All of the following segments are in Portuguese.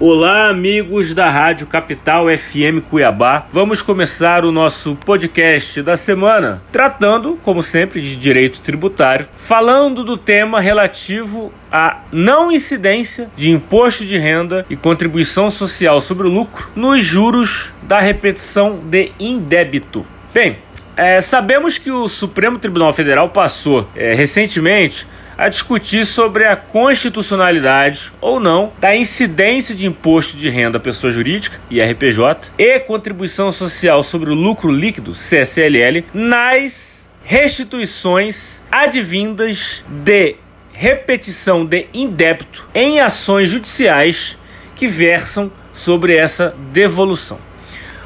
Olá, amigos da Rádio Capital FM Cuiabá. Vamos começar o nosso podcast da semana, tratando, como sempre, de direito tributário, falando do tema relativo à não incidência de imposto de renda e contribuição social sobre o lucro nos juros da repetição de indébito. Bem, é, sabemos que o Supremo Tribunal Federal passou é, recentemente a discutir sobre a constitucionalidade ou não da incidência de imposto de renda à pessoa jurídica, IRPJ, e contribuição social sobre o lucro líquido, CSLL, nas restituições advindas de repetição de indébito em ações judiciais que versam sobre essa devolução.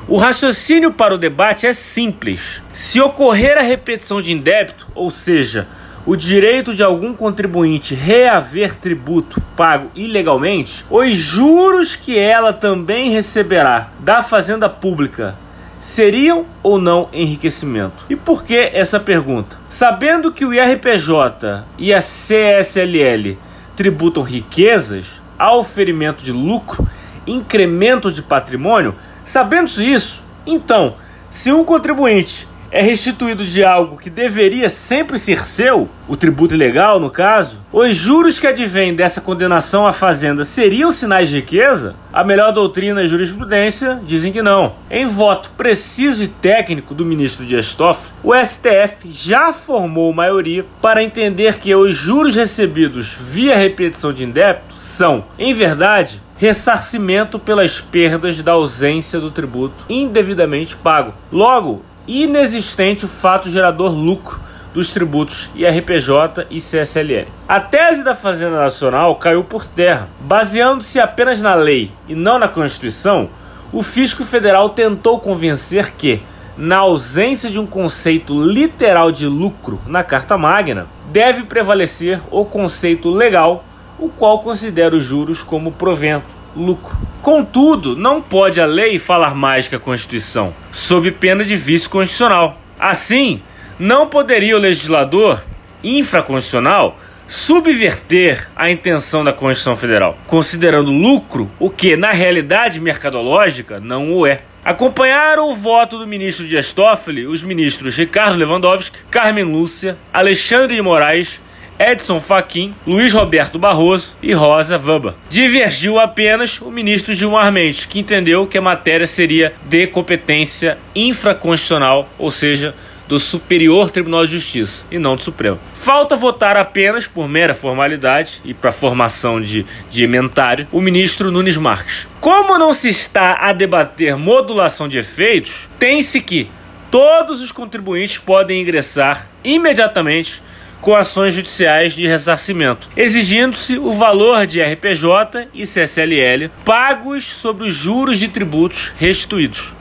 O raciocínio para o debate é simples. Se ocorrer a repetição de indébito, ou seja, o direito de algum contribuinte reaver tributo pago ilegalmente, os juros que ela também receberá da Fazenda Pública seriam ou não enriquecimento? E por que essa pergunta? Sabendo que o IRPJ e a CSLL tributam riquezas, auferimento de lucro, incremento de patrimônio, sabendo isso, então, se um contribuinte é restituído de algo que deveria sempre ser seu, o tributo ilegal no caso, os juros que advêm dessa condenação à fazenda seriam sinais de riqueza? A melhor doutrina e jurisprudência dizem que não. Em voto preciso e técnico do ministro Dias Toffoli, o STF já formou maioria para entender que os juros recebidos via repetição de indébito são, em verdade, ressarcimento pelas perdas da ausência do tributo indevidamente pago. Logo, inexistente o fato gerador lucro dos tributos IRPJ e CSLL. A tese da Fazenda Nacional caiu por terra. Baseando-se apenas na lei e não na Constituição, o fisco federal tentou convencer que, na ausência de um conceito literal de lucro na Carta Magna, deve prevalecer o conceito legal, o qual considera os juros como provento lucro. Contudo, não pode a lei falar mais que a Constituição, sob pena de vício constitucional. Assim, não poderia o legislador infraconstitucional subverter a intenção da Constituição Federal, considerando lucro o que, na realidade mercadológica, não o é. Acompanharam o voto do ministro Dias Toffoli os ministros Ricardo Lewandowski, Carmen Lúcia, Alexandre de Moraes Edson Fachin, Luiz Roberto Barroso e Rosa Vamba. Divergiu apenas o ministro Gilmar Mendes, que entendeu que a matéria seria de competência infraconstitucional, ou seja, do Superior Tribunal de Justiça e não do Supremo. Falta votar apenas por mera formalidade e para formação de, de ementário o ministro Nunes Marques. Como não se está a debater modulação de efeitos, tem-se que todos os contribuintes podem ingressar imediatamente com ações judiciais de ressarcimento, exigindo-se o valor de RPJ e CSLL pagos sobre os juros de tributos restituídos,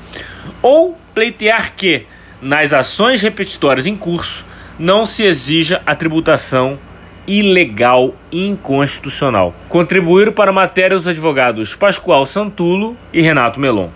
ou pleitear que, nas ações repetitórias em curso, não se exija a tributação ilegal e inconstitucional. Contribuíram para a matéria os advogados Pascoal Santulo e Renato Melon.